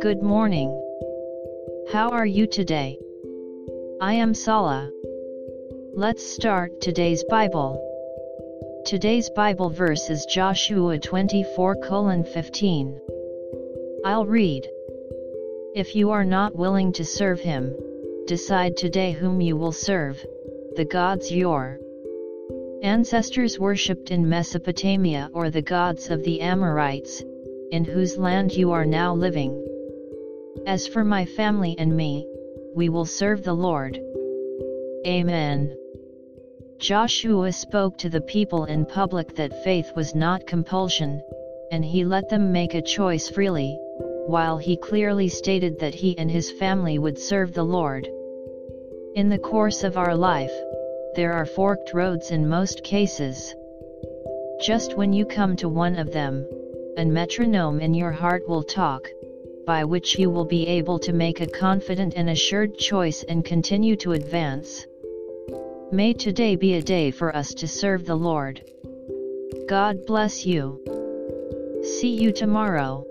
Good morning. How are you today? I am Sala. Let's start today's Bible. Today's Bible verse is Joshua 24 15. I'll read. If you are not willing to serve him, decide today whom you will serve, the gods your ancestors worshipped in Mesopotamia or the gods of the Amorites, in whose land you are now living. As for my family and me, we will serve the Lord. Amen. Joshua spoke to the people in public that faith was not compulsion, and he let them make a choice freely, while he clearly stated that he and his family would serve the Lord. In the course of our life, there are forked roads in most cases. Just when you come to one of them, a metronome in your heart will talk, by which you will be able to make a confident and assured choice and continue to advance. May today be a day for us to serve the Lord. God bless you. See you tomorrow.